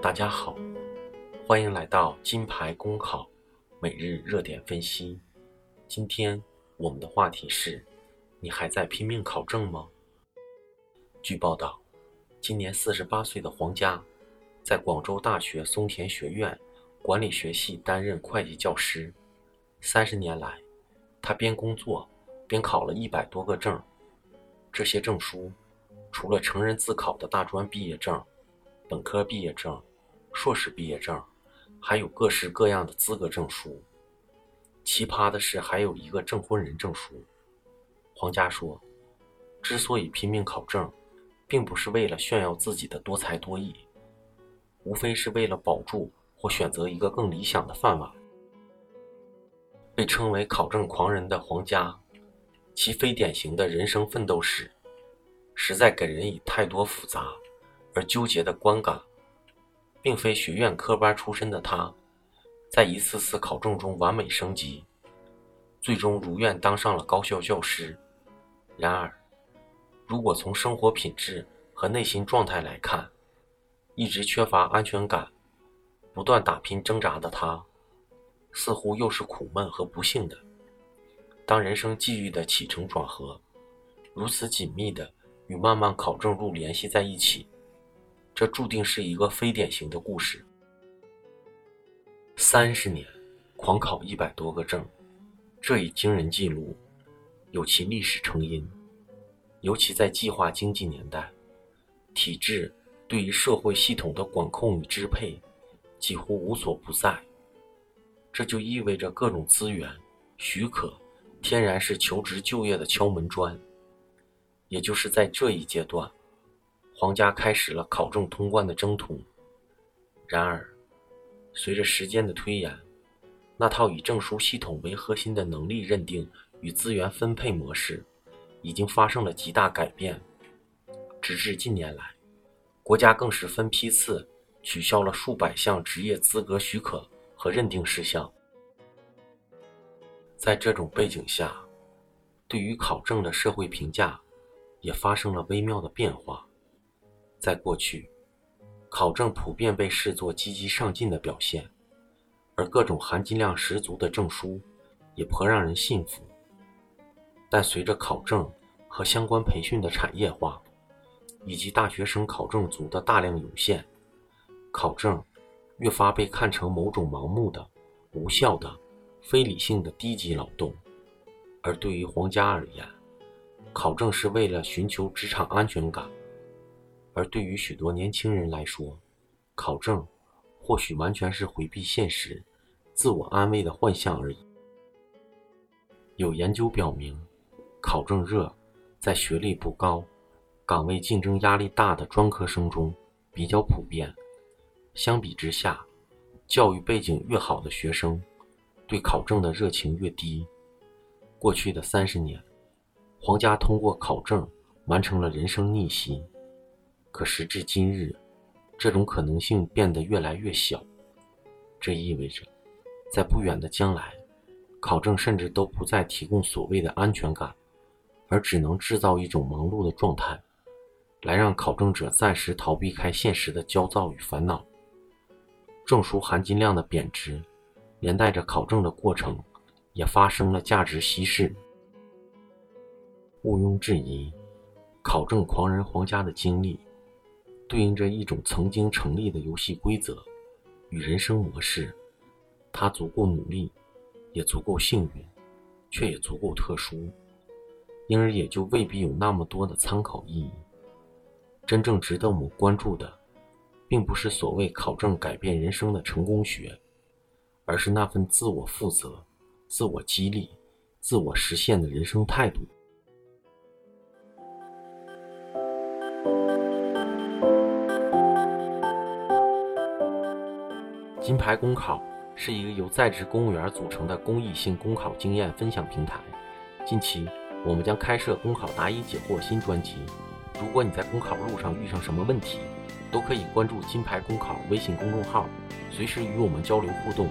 大家好，欢迎来到金牌公考每日热点分析。今天我们的话题是：你还在拼命考证吗？据报道，今年四十八岁的黄佳，在广州大学松田学院管理学系担任会计教师。三十年来，他边工作边考了一百多个证。这些证书，除了成人自考的大专毕业证、本科毕业证、硕士毕业证，还有各式各样的资格证书。奇葩的是，还有一个证婚人证书。黄佳说：“之所以拼命考证，并不是为了炫耀自己的多才多艺，无非是为了保住或选择一个更理想的饭碗。”被称为“考证狂人”的黄佳。其非典型的人生奋斗史，实在给人以太多复杂而纠结的观感。并非学院科班出身的他，在一次次考证中完美升级，最终如愿当上了高校教师。然而，如果从生活品质和内心状态来看，一直缺乏安全感、不断打拼挣扎的他，似乎又是苦闷和不幸的。当人生际遇的起承转合如此紧密地与漫漫考证路联系在一起，这注定是一个非典型的故事。三十年，狂考一百多个证，这一惊人记录有其历史成因，尤其在计划经济年代，体制对于社会系统的管控与支配几乎无所不在，这就意味着各种资源许可。天然是求职就业的敲门砖。也就是在这一阶段，皇家开始了考证通关的征途。然而，随着时间的推延，那套以证书系统为核心的能力认定与资源分配模式，已经发生了极大改变。直至近年来，国家更是分批次取消了数百项职业资格许可和认定事项。在这种背景下，对于考证的社会评价也发生了微妙的变化。在过去，考证普遍被视作积极上进的表现，而各种含金量十足的证书也颇让人信服。但随着考证和相关培训的产业化，以及大学生考证组的大量涌现，考证越发被看成某种盲目的、无效的。非理性的低级劳动，而对于黄家而言，考证是为了寻求职场安全感；而对于许多年轻人来说，考证或许完全是回避现实、自我安慰的幻象而已。有研究表明，考证热在学历不高、岗位竞争压力大的专科生中比较普遍。相比之下，教育背景越好的学生。对考证的热情越低。过去的三十年，黄家通过考证完成了人生逆袭。可时至今日，这种可能性变得越来越小。这意味着，在不远的将来，考证甚至都不再提供所谓的安全感，而只能制造一种忙碌的状态，来让考证者暂时逃避开现实的焦躁与烦恼。证书含金量的贬值。连带着考证的过程，也发生了价值稀释。毋庸置疑，考证狂人黄家的经历，对应着一种曾经成立的游戏规则与人生模式。他足够努力，也足够幸运，却也足够特殊，因而也就未必有那么多的参考意义。真正值得我们关注的，并不是所谓考证改变人生的成功学。而是那份自我负责、自我激励、自我实现的人生态度。金牌公考是一个由在职公务员组成的公益性公考经验分享平台。近期，我们将开设公考答疑解惑新专辑。如果你在公考路上遇上什么问题，都可以关注金牌公考微信公众号，随时与我们交流互动。